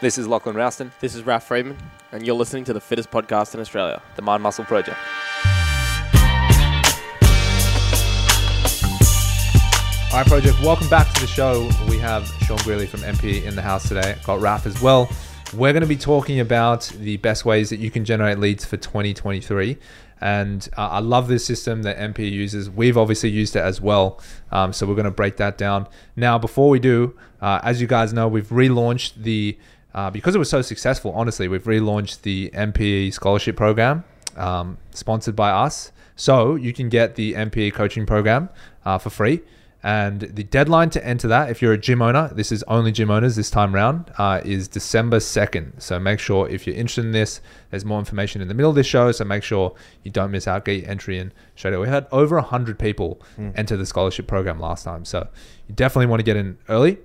This is Lachlan Rouston, This is Ralph Friedman, and you're listening to the fittest podcast in Australia. the Mind Muscle Project. All right, Project, welcome back to the show. We have Sean Greeley from NPE in the house today. Got Raf as well. We're going to be talking about the best ways that you can generate leads for 2023. And uh, I love this system that NPE uses. We've obviously used it as well. Um, so we're going to break that down. Now, before we do, uh, as you guys know, we've relaunched the, uh, because it was so successful, honestly, we've relaunched the NPE scholarship program um, sponsored by us. So you can get the NPE coaching program uh, for free. And the deadline to enter that, if you're a gym owner, this is only gym owners this time round, uh, is December 2nd. So make sure if you're interested in this, there's more information in the middle of this show. So make sure you don't miss out, get your entry in straight away. We had over 100 people enter the scholarship program last time. So you definitely want to get in early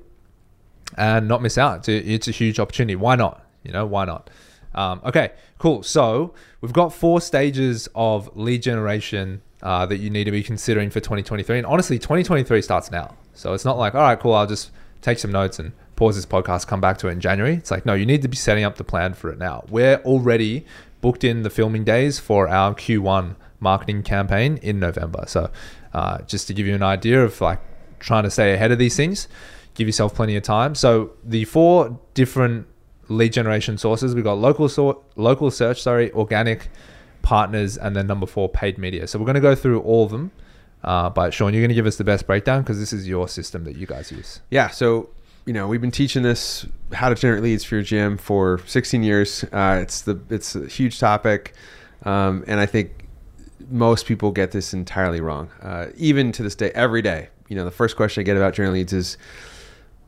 and not miss out. It's a, it's a huge opportunity. Why not? You know, why not? Um, okay, cool. So we've got four stages of lead generation uh, that you need to be considering for 2023. And honestly, 2023 starts now. So it's not like, all right, cool, I'll just take some notes and pause this podcast, come back to it in January. It's like, no, you need to be setting up the plan for it now. We're already booked in the filming days for our Q1 marketing campaign in November. So uh, just to give you an idea of like trying to stay ahead of these things, give yourself plenty of time. So the four different lead generation sources, we've got local sort, local search, sorry, organic, partners, and then number four, paid media. So we're going to go through all of them. Uh, but Sean, you're going to give us the best breakdown because this is your system that you guys use. Yeah, so you know we've been teaching this how to generate leads for your gym for 16 years. Uh, it's the it's a huge topic, um, and I think most people get this entirely wrong. Uh, even to this day, every day, you know, the first question I get about generating leads is,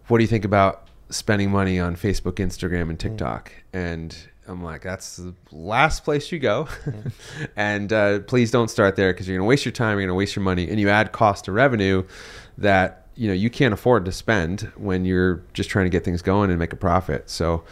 "What do you think about spending money on Facebook, Instagram, and TikTok?" And I'm like, that's the last place you go. and uh, please don't start there because you're going to waste your time, you're going to waste your money, and you add cost to revenue that you know you can't afford to spend when you're just trying to get things going and make a profit. So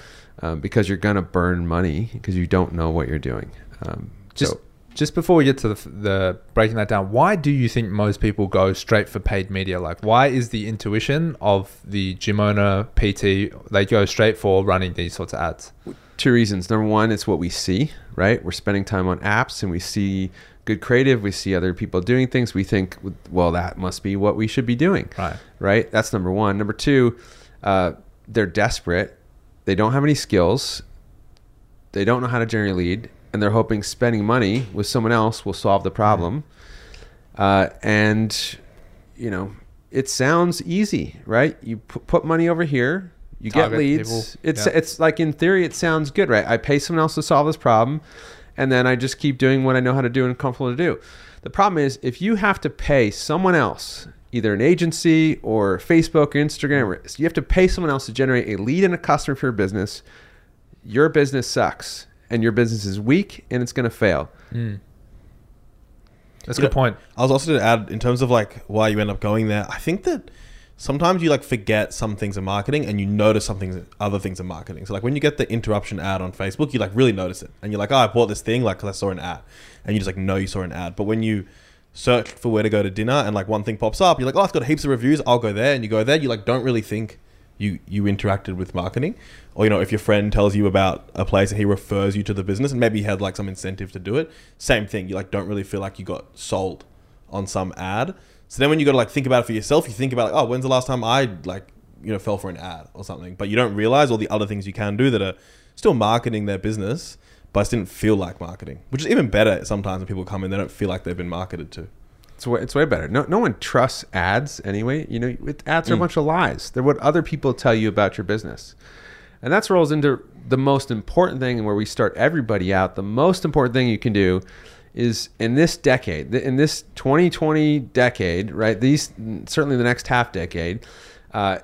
um, because you're going to burn money because you don't know what you're doing. Um, Just so just before we get to the, the breaking that down, why do you think most people go straight for paid media? Like, why is the intuition of the gym owner PT they go straight for running these sorts of ads? two reasons. Number one, it's what we see, right? We're spending time on apps and we see good creative. We see other people doing things. We think, well, that must be what we should be doing. Right. Right. That's number one. Number two, uh, they're desperate. They don't have any skills. They don't know how to generate lead. And they're hoping spending money with someone else will solve the problem. Uh, and, you know, it sounds easy, right? You put money over here, you Target get leads. people. It's Yeah. it's like in theory, it sounds good, right? I pay someone else to solve this problem, and then I just keep doing what I know how to do and comfortable to do. The problem is if you have to pay someone else, either an agency or Facebook or Instagram, or you have to pay someone else to generate a lead and a customer for your business. Your business sucks, and your business is weak, and it's going to fail. Hmm. That's a good know, point. I was also going to add in terms of like why you end up going there. I think that sometimes you like forget some things in marketing and you notice some things other things in marketing. So like when you get the interruption ad on Facebook, you like really notice it and you're like, oh, I bought this thing like 'cause I saw an ad, and you just like know you saw an ad. But when you search for where to go to dinner and like one thing pops up, you're like, oh, it's got heaps of reviews. I'll go there, and you go there. You like don't really think you you interacted with marketing, or you know if your friend tells you about a place and he refers you to the business and maybe he had like some incentive to do it. Same thing. You like don't really feel like you got sold on some ad. So then when you got to like think about it for yourself, you think about like, oh, when's the last time I like you know fell for an ad or something? But you don't realize all the other things you can do that are still marketing their business, but it didn't feel like marketing, which is even better sometimes when people come in, they don't feel like they've been marketed to. It's way, it's way better. No, no one trusts ads anyway. You know, it, ads are a bunch of lies. They're what other people tell you about your business, and that rolls into the most important thing, and where we start everybody out. The most important thing you can do is in this decade, in this 2020 decade, right? These certainly the next half decade. Uh,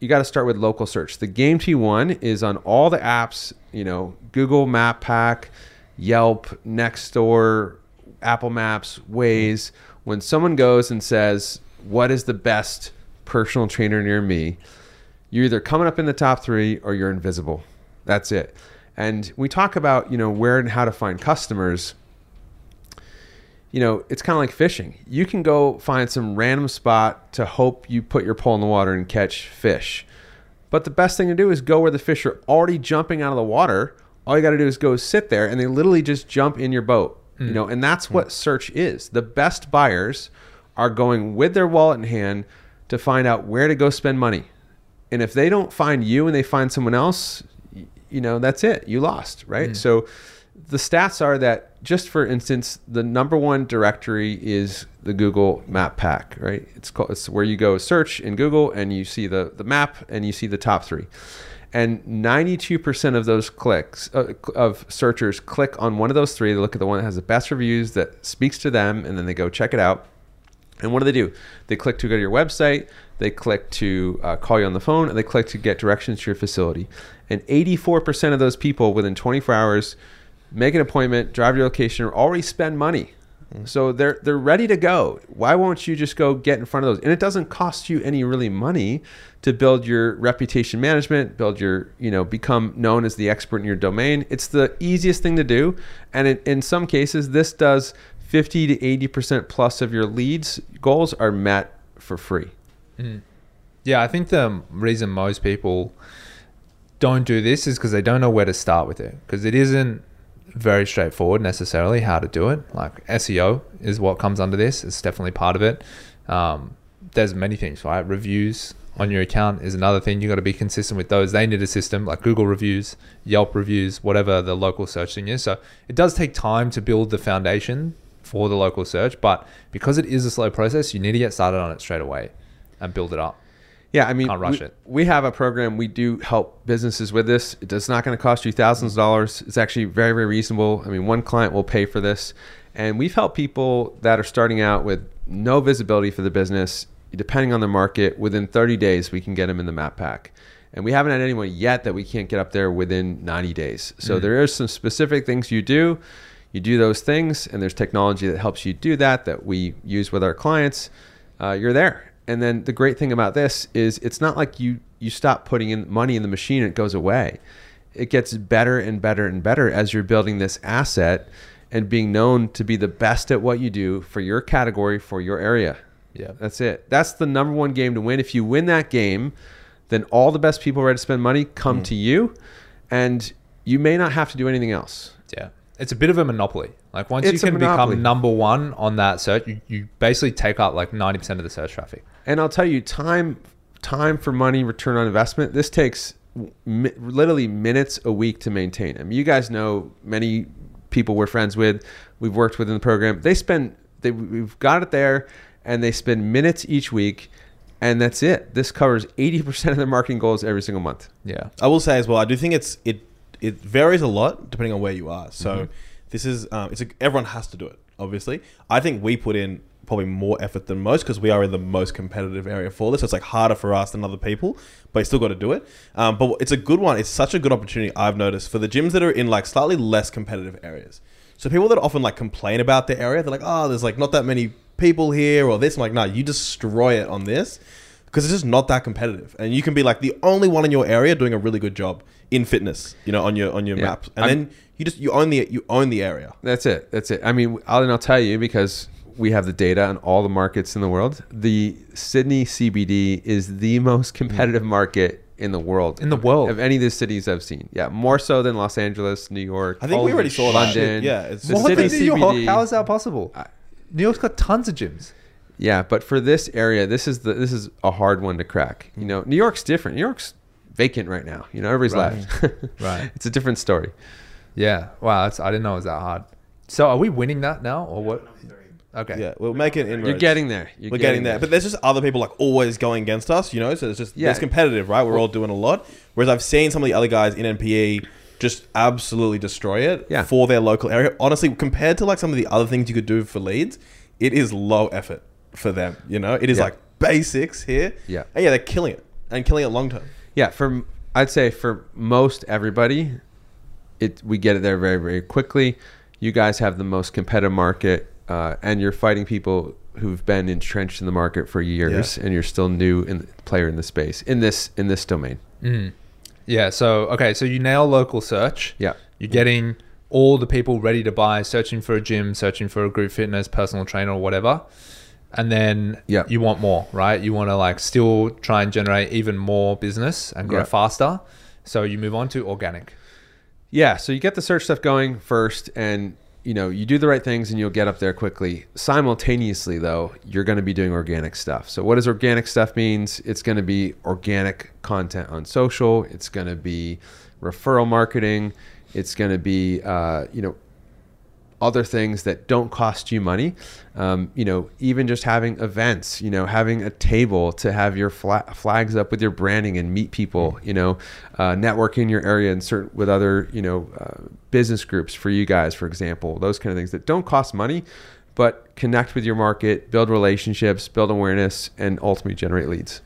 you got to start with local search. The Game T1 is on all the apps, you know, Google Map Pack, Yelp, Nextdoor, Apple Maps, Waze. When someone goes and says, "What is the best personal trainer near me?" You're either coming up in the top 3 or you're invisible. That's it. And we talk about, you know, where and how to find customers you know, it's kind of like fishing. You can go find some random spot to hope you put your pole in the water and catch fish. But the best thing to do is go where the fish are already jumping out of the water. All you got to do is go sit there and they literally just jump in your boat. You hmm. know, and that's hmm. what search is. The best buyers are going with their wallet in hand to find out where to go spend money. And if they don't find you and they find someone else, you know, that's it. You lost, right? Hmm. So the stats are that just for instance, the number one directory is the Google Map Pack, right? It's called it's where you go search in Google and you see the the map and you see the top 3. And 92% of those clicks uh, of searchers click on one of those three. They look at the one that has the best reviews that speaks to them and then they go check it out. And what do they do? They click to go to your website, they click to uh, call you on the phone, and they click to get directions to your facility. And 84% of those people within 24 hours make an appointment, drive to your location, or already spend money. So they're they're ready to go. Why won't you just go get in front of those? And it doesn't cost you any really money to build your reputation management, build your you know become known as the expert in your domain. It's the easiest thing to do, and in, in some cases, this does 50 to 80 percent plus of your leads goals are met for free. Mm. Yeah, I think the reason most people don't do this is because they don't know where to start with it. Because it isn't very straightforward necessarily how to do it. Like SEO is what comes under this. It's definitely part of it. Um, there's many things, right? Reviews on your account is another thing. You got to be consistent with those. They need a system like Google reviews, Yelp reviews, whatever the local search thing is. So it does take time to build the foundation for the local search, but because it is a slow process, you need to get started on it straight away and build it up. Yeah, I mean, Can't rush we, it. we have a program. We do help businesses with this. It's not going to cost you thousands of dollars. It's actually very, very reasonable. I mean, one client will pay for this, and we've helped people that are starting out with no visibility for the business, depending on the market. Within 30 days, we can get them in the map pack, and we haven't had anyone yet that we can't get up there within 90 days. So there are some specific things you do. You do those things, and there's technology that helps you do that that we use with our clients. Uh, you're there. And then the great thing about this is it's not like you you stop putting in money in the machine and it goes away. It gets better and better and better as you're building this asset and being known to be the best at what you do for your category for your area. Yeah. That's it. That's the number one game to win. If you win that game, then all the best people ready to spend money come mm-hmm. to you and you may not have to do anything else. Yeah. It's a bit of a monopoly. Like once It's you can become number one on that search, you, you basically take up like 90% of the search traffic. And I'll tell you, time time for money, return on investment. This takes mi- literally minutes a week to maintain. I mean, you guys know many people we're friends with, we've worked with in the program. They spend they we've got it there, and they spend minutes each week, and that's it. This covers eighty percent of their marketing goals every single month. Yeah. I will say as well. I do think it's it it varies a lot depending on where you are. So Mm-hmm. this is um, it's a, everyone has to do it. Obviously, I think we put in probably more effort than most because we are in the most competitive area for this. So it's like harder for us than other people, but you still got to do it. Um, but it's a good one. It's such a good opportunity I've noticed for the gyms that are in like slightly less competitive areas. So people that often like complain about their area, they're like, oh, there's like not that many people here or this. I'm like, no, you destroy it on this because it's just not that competitive, and you can be like the only one in your area doing a really good job in fitness, you know, on your on your Yeah. maps, and I'm- then you just you own the you own the area. That's it. That's it. I mean, I'll, and I'll tell you because we have the data on all the markets in the world. The Sydney CBD is the most competitive mm. market in the world. In the world. of any of the cities I've seen. Yeah, more so than Los Angeles, New York. I think we already saw that. London. Yeah, it's the just- What city the New York? CBD. How is that possible? New York's got tons of gyms. Yeah, but for this area, this is the this is a hard one to crack. Mm. You know, New York's different. New York's vacant right now. You know, everybody's Right. left. Right. It's a different story. Yeah. Wow. That's, I didn't know it was that hard. So are we winning that now or what? Okay. Yeah, we'll make it inroads. You're getting there. You're We're getting there, but there's just other people like always going against us, you know. So it's just Yeah. it's competitive, right? We're all doing a lot. Whereas I've seen some of the other guys in NPE just absolutely destroy it Yeah. for their local area. Honestly, compared to like some of the other things you could do for leads, it is low effort for them. You know, it is Yeah. like basics here. Yeah. and yeah, they're killing it and killing it long term. Yeah, for I'd say for most everybody, it we get it there very very quickly. You guys have the most competitive market, uh, and you're fighting people who've been entrenched in the market for years, and you're still new in player in the space in this in this domain. Mm. Yeah. So okay. So you nail local search. Yeah. You're getting all the people ready to buy, searching for a gym, searching for a group fitness, personal trainer, or whatever. and then Yeah. you want more, right? You want to like still try and generate even more business and grow Yeah. faster. So you move on to organic. Yeah, so you get the search stuff going first and you know, you do the right things and you'll get up there quickly. Simultaneously though, you're going to be doing organic stuff. So what does organic stuff means? It's going to be organic content on social, it's going to be referral marketing, it's going to be uh, you know, other things that don't cost you money. Um, you know, even just having events, you know, having a table to have your fla- flags up with your branding and meet people, you know, uh, network in your area and certain with other, you know, uh, business groups for you guys, for example, those kind of things that don't cost money, but connect with your market, build relationships, build awareness, and ultimately generate leads.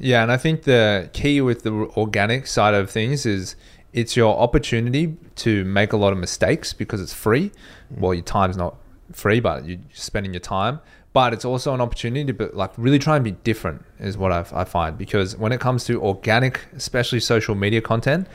Yeah, and I think the key with the organic side of things is it's your opportunity to make a lot of mistakes because it's free. Mm. Well, your time's not free, but you're spending your time. But it's also an opportunity to be, like really try and be different is what I've, I find because when it comes to organic, especially social media content,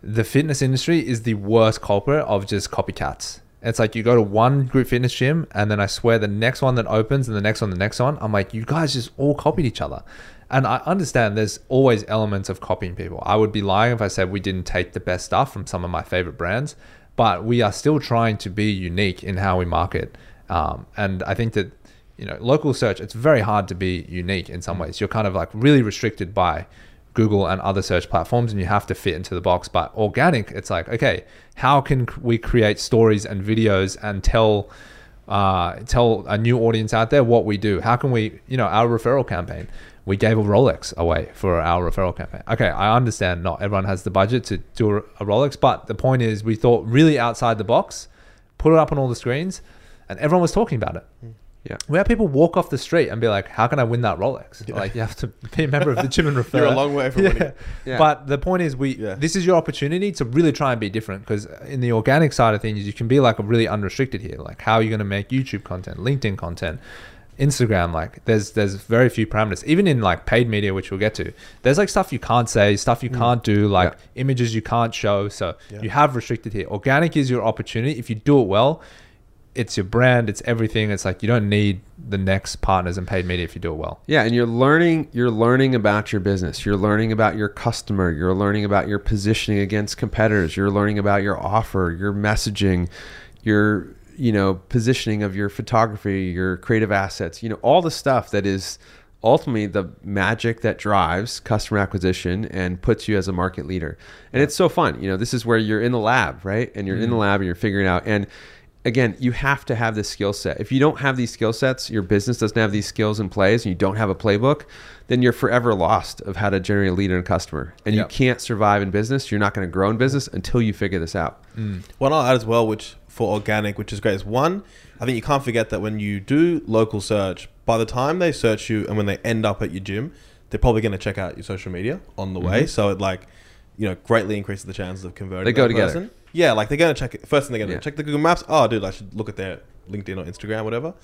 the fitness industry is the worst culprit of just copycats. It's like you go to one group fitness gym, and then I swear the next one that opens and the next one, the next one, I'm like, you guys just all copied each other. And I understand there's always elements of copying people. I would be lying if I said we didn't take the best stuff from some of my favorite brands, but we are still trying to be unique in how we market. Um, and I think that, you know, local search, it's very hard to be unique in some ways. You're kind of like really restricted by Google and other search platforms, and you have to fit into the box. But organic, it's like, okay, how can we create stories and videos and tell uh, tell a new audience out there what we do? How can we, you know, our referral campaign? We gave a Rolex away for our referral campaign. Okay, I understand not everyone has the budget to do a a Rolex, but the point is, we thought really outside the box, put it up on all the screens, and everyone was talking about it. Mm. Yeah. We had people walk off the street and be like, "How can I win that Rolex?" Like you have to be a member of the gym and refer. You're a long way from winning. yeah. Yeah. But the point is, we Yeah. this is your opportunity to really try and be different because in the organic side of things, you can be like a really unrestricted here. Like, how are you going to make YouTube content, LinkedIn content, Instagram? Like, there's there's very few parameters. Even in like paid media, which we'll get to, there's like stuff you can't say, stuff you mm. can't do, like Yeah. images you can't show. So Yeah. you have restricted here. Organic is your opportunity. If you do it well, it's your brand, it's everything. It's like you don't need the next partners in paid media if you do it well. Yeah, and you're learning you're learning about your business. You're learning about your customer. You're learning about your positioning against competitors. You're learning about your offer, your messaging, your you know positioning of your photography, your creative assets. You know all the stuff that is ultimately the magic that drives customer acquisition and puts you as a market leader. And it's so fun. You know, this is where you're in the lab, right? And you're in the mm-hmm. lab and you're figuring out and again, you have to have this skill set. If you don't have these skill sets, your business doesn't have these skills in place, and you don't have a playbook, then you're forever lost of how to generate a lead and a customer. And you can't survive in business. You're not going to grow in business until you figure this out. Mm. Well, I'll add as well, which for organic, which is great, is one, I think you can't forget that when you do local search, by the time they search you and when they end up at your gym, they're probably going to check out your social media on the way. So it like, you know, greatly increases the chances of converting. They go together. person. Yeah, like they're going to check it. First thing they're going to Yeah. check the Google Maps. Oh, dude, I should look at their LinkedIn or Instagram, whatever.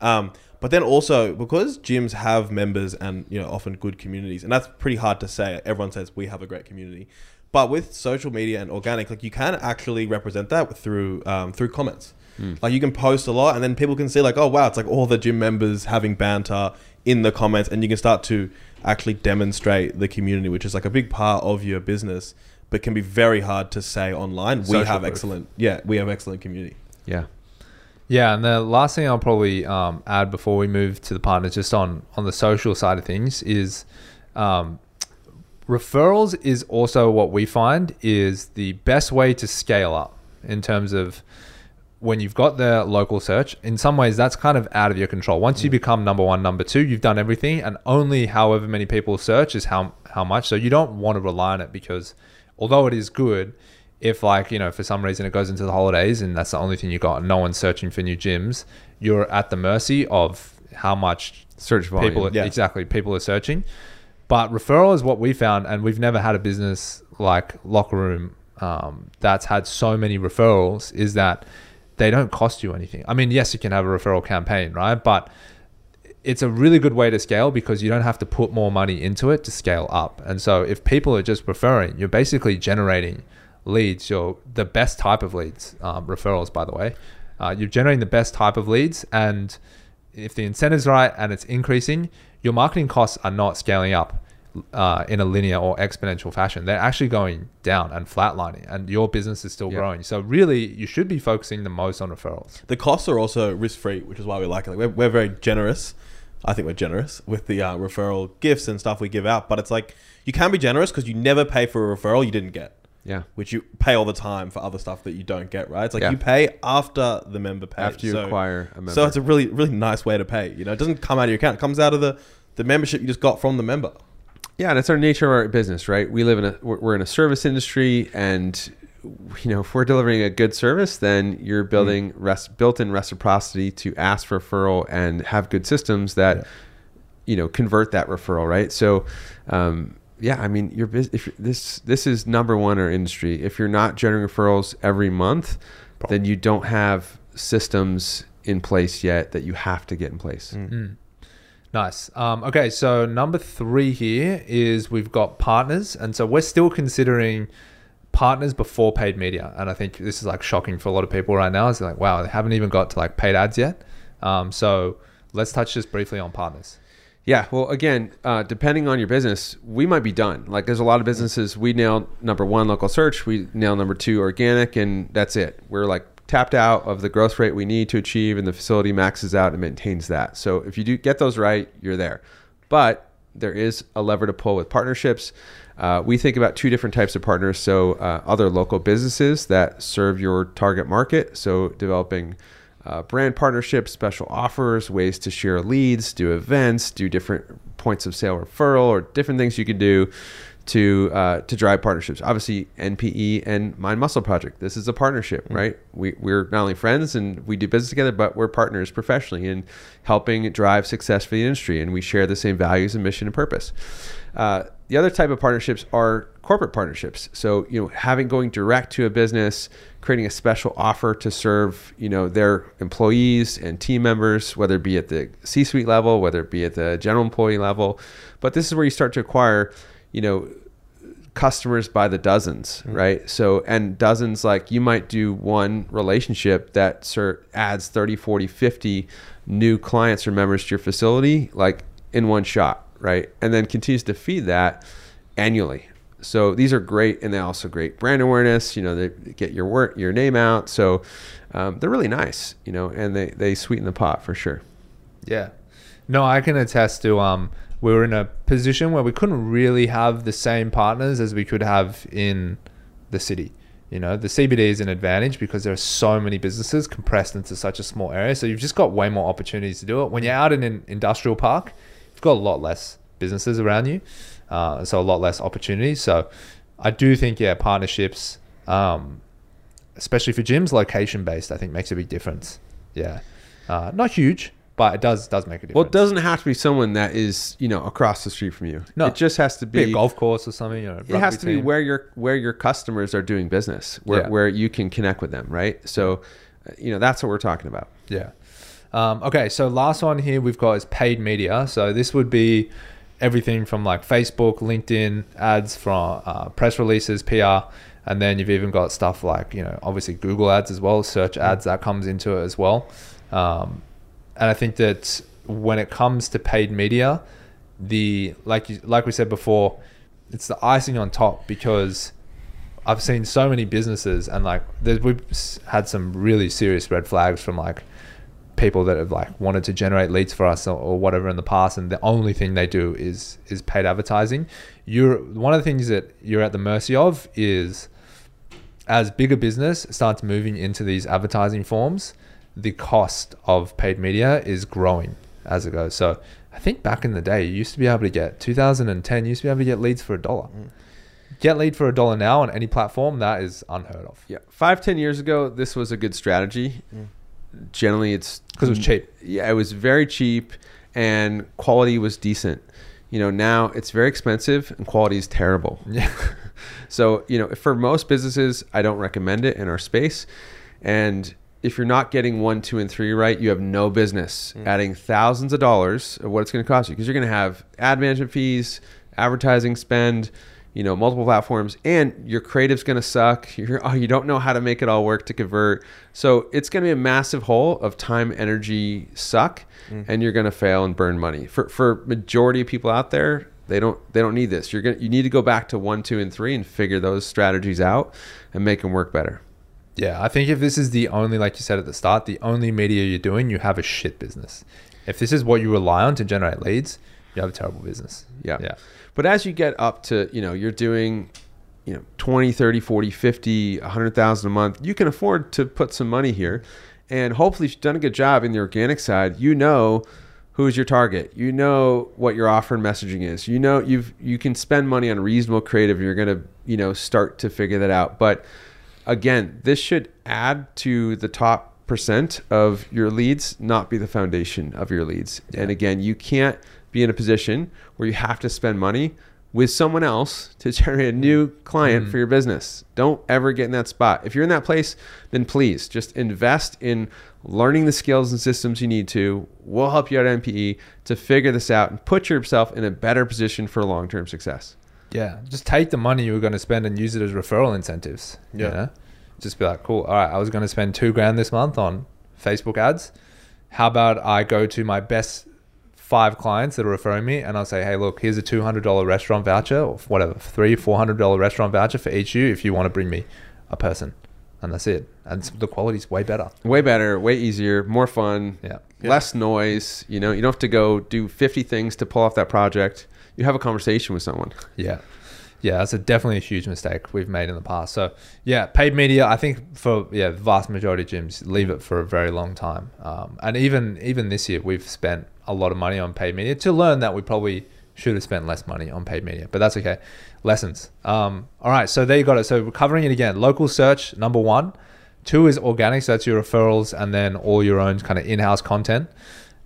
Um, but then also because gyms have members and you know often good communities, and that's pretty hard to say. Everyone says we have a great community, but with social media and organic, like you can actually represent that through um, through comments. Like you can post a lot, and then people can see like, oh wow, it's like all the gym members having banter in the comments, and you can start to actually demonstrate the community, which is like a big part of your business, but can be very hard to say online. we Social have proof. excellent, yeah, we have excellent community. Yeah. Yeah, and the last thing I'll probably um, add before we move to the partners, just on on the social side of things, is um, referrals is also what we find is the best way to scale up in terms of when you've got the local search. In some ways, that's kind of out of your control. Once you mm. become number one, number two, you've done everything, and only however many people search is how how much. So you don't want to rely on it because although it is good, if like you know for some reason it goes into the holidays and that's the only thing you got, no one's searching for new gyms, you're at the mercy of how much Search volume. people Yeah. exactly people are searching. But referral is what we found, and we've never had a business like Locker Room um, that's had so many referrals. Is that they don't cost you anything. I mean, yes, you can have a referral campaign, right? But it's a really good way to scale because you don't have to put more money into it to scale up. And so if people are just referring, you're basically generating leads. You're the best type of leads, um, referrals, by the way. Uh, you're generating the best type of leads and if the incentive's right and it's increasing, your marketing costs are not scaling up uh, in a linear or exponential fashion. They're actually going down and flatlining, and your business is still Yeah. growing. So really, you should be focusing the most on referrals. The costs are also risk free, which is why we like it. Like we're, we're very generous. I think we're generous with the uh, referral gifts and stuff we give out. But it's like you can be generous because you never pay for a referral you didn't get, Yeah. which you pay all the time for other stuff that you don't get. Right? It's like Yeah. you pay after the member pays. After you So- acquire a member. So it's a really really nice way to pay. You know, it doesn't come out of your account. It comes out of the the membership you just got from the member. Yeah, and it's our nature of our business, right? We live in a we're in a service industry, and you know if we're delivering a good service, then you're building rest, built-in reciprocity to ask for referral and have good systems that Yeah. you know convert that referral, right? So. Um, yeah, I mean, your bus If you're- this this is number one in our industry. If you're not generating referrals every month, then you don't have systems in place yet that you have to get in place. Mm. Nice. Um, okay, so number three here is we've got partners, and so we're still considering partners before paid media, and I think this is like shocking for a lot of people right now. It's like, wow, they haven't even got to like paid ads yet. Um, so let's touch just briefly on partners. Yeah, well, again, uh, depending on your business, we might be done. Like, there's a lot of businesses we nail number one local search, we nail number two organic, and that's it. We're like tapped out of the growth rate we need to achieve, and the facility maxes out and maintains that. So if you do get those right, you're there. But there is a lever to pull with partnerships. Uh, we think about two different types of partners. So uh, other local businesses that serve your target market. So developing uh, brand partnerships, special offers, ways to share leads, do events, do different points of sale referral, or different things you can do to uh, to drive partnerships. Obviously, NPE and Mind Muscle Project. This is a partnership, right? We we're not only friends and we do business together, but we're partners professionally in helping drive success for the industry, and we share the same values and mission and purpose. Uh, the other type of partnerships are corporate partnerships. So you know, having going direct to a business, creating a special offer to serve you know their employees and team members, whether it be at the C-suite level, whether it be at the general employee level. But this is where you start to acquire, you know, customers by the dozens, mm-hmm. right? So, and dozens, like you might do one relationship that adds 30, 40, 50 new clients or members to your facility, like in one shot, right? And then continues to feed that annually. So these are great, and they also great brand awareness. You know, they get your work, your name out. So um, they're really nice, you know, and they they sweeten the pot for sure. Yeah. No, I can attest to um we were in a position where we couldn't really have the same partners as we could have in the city. You know, the CBD is an advantage because there are so many businesses compressed into such a small area. So you've just got way more opportunities to do it. When you're out in an industrial park, you've got a lot less businesses around you, uh, so a lot less opportunities. So I do think, yeah, partnerships, um, especially for gyms, location based, I think makes a big difference. Yeah, uh, not huge, but it does does make a difference. Well, it doesn't have to be someone that is you know across the street from you. No. it just has to be be a golf course or something. Or it has to be where your where your customers are doing business, where Yeah. where you can connect with them, right? So, uh, you know, that's what we're talking about. Yeah. Um, okay, so last one here we've got is paid media. So this would be everything from like Facebook, LinkedIn ads, from uh, press releases, PR, and then you've even got stuff like you know obviously Google ads as well, search ads that comes into it as well. Um, and I think that when it comes to paid media, the like you, like we said before, it's the icing on top because I've seen so many businesses and like there's, we've had some really serious red flags from like people that have like wanted to generate leads for us or, or whatever in the past and the only thing they do is is paid advertising. You're one of the things that you're at the mercy of is as bigger business starts moving into these advertising forms the cost of paid media is growing as it goes. So i think back in the day you used to be able to get 2010 you used to be able to get leads for a dollar. Mm. Get lead for a dollar now on any platform that is unheard of. Yeah, five ten years ago, this was a good strategy. Mm. Generally, it's because it was cheap yeah, it was very cheap and quality was decent. You know, now it's very expensive and quality is terrible. yeah So, you know, for most businesses, I don't recommend it in our space. And if you're not getting one, two, and three right, you have no business mm. adding thousands of dollars of what it's going to cost you because you're going to have ad management fees, advertising spend, you know, multiple platforms, and your creative's going to suck. You're, oh, you don't know how to make it all work to convert. So it's going to be a massive hole of time, energy, suck, mm-hmm. and you're going to fail and burn money. For for majority of people out there, they don't they don't need this. You're gonna you need to go back to one, two, and three and figure those strategies out and make them work better. Yeah, I think if this is the only, like you said at the start, the only media you're doing, you have a shit business. If this is what you rely on to generate leads, you have a terrible business. Yeah. Yeah. But as you get up to, you know, you're doing, you know, 20, 30, 40, 50, 100,000 a month, you can afford to put some money here. And hopefully if you've done a good job in the organic side, you know who's your target. You know what your offer and messaging is. You know you've you can spend money on reasonable creative and you're going to, you know, start to figure that out. But again, this should add to the top percent of your leads, not be the foundation of your leads. And again, you can't be in a position where you have to spend money with someone else to generate a new client for mm. your business. Don't ever get in that spot. If you're in that place, then please just invest in learning the skills and systems you need to. We'll help you at NPE to figure this out and put yourself in a better position for long-term success. Yeah, just take the money you were going to spend and use it as referral incentives. Yeah. You know? Just be like, cool. All right, I was going to spend two grand this month on Facebook ads. How about I go to my best five clients that are referring me and I'll say, hey, look, here's a $200 restaurant voucher or whatever, three, $400 restaurant voucher for each you if you want to bring me a person. And that's it. And the quality's way better. Way better, way easier, more fun, Yeah. less noise. You know, you don't have to go do 50 things to pull off that project. You have a conversation with someone. Yeah. Yeah, that's a definitely a huge mistake we've made in the past. So yeah, paid media. I think for yeah, the vast majority of gyms leave it for a very long time. Um, and even even this year, we've spent a lot of money on paid media to learn that we probably should have spent less money on paid media, but that's okay. Lessons. Um, all right, so there you got it. So we're covering it again. Local search number one. Two is organic, so that's your referrals, and then all your own kind of in-house content.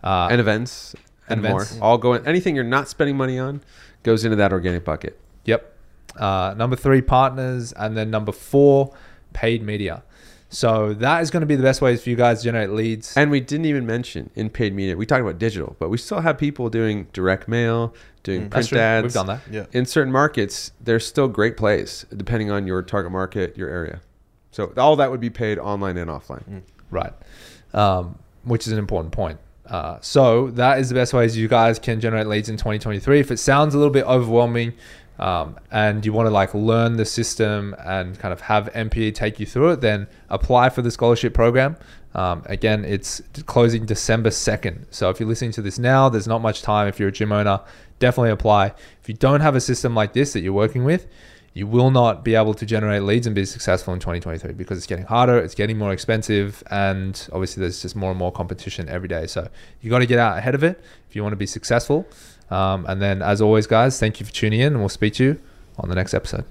Uh, and events and, and events. more. All going anything you're not spending money on goes into that organic bucket. Yep. Uh, number three, partners. And then number four, paid media. So that is going to be the best ways for you guys to generate leads. And we didn't even mention in paid media. We talked about digital, but we still have people doing direct mail, doing That's print ads. We've done that. Yeah. In certain markets, they're still great plays depending on your target market, your area. So all that would be paid online and offline. Right. Um, which is an important point. Uh, so that is the best ways you guys can generate leads in 2023. If it sounds a little bit overwhelming um, and you want to like learn the system and kind of have NPE take you through it, then apply for the scholarship program. Um, again, it's closing December 2nd. So if you're listening to this now, there's not much time. If you're a gym owner, definitely apply. If you don't have a system like this that you're working with, you will not be able to generate leads and be successful in 2023 because it's getting harder, it's getting more expensive, and obviously there's just more and more competition every day. So you got to get out ahead of it if you want to be successful. Um, and then, as always, guys, thank you for tuning in, and we'll speak to you on the next episode.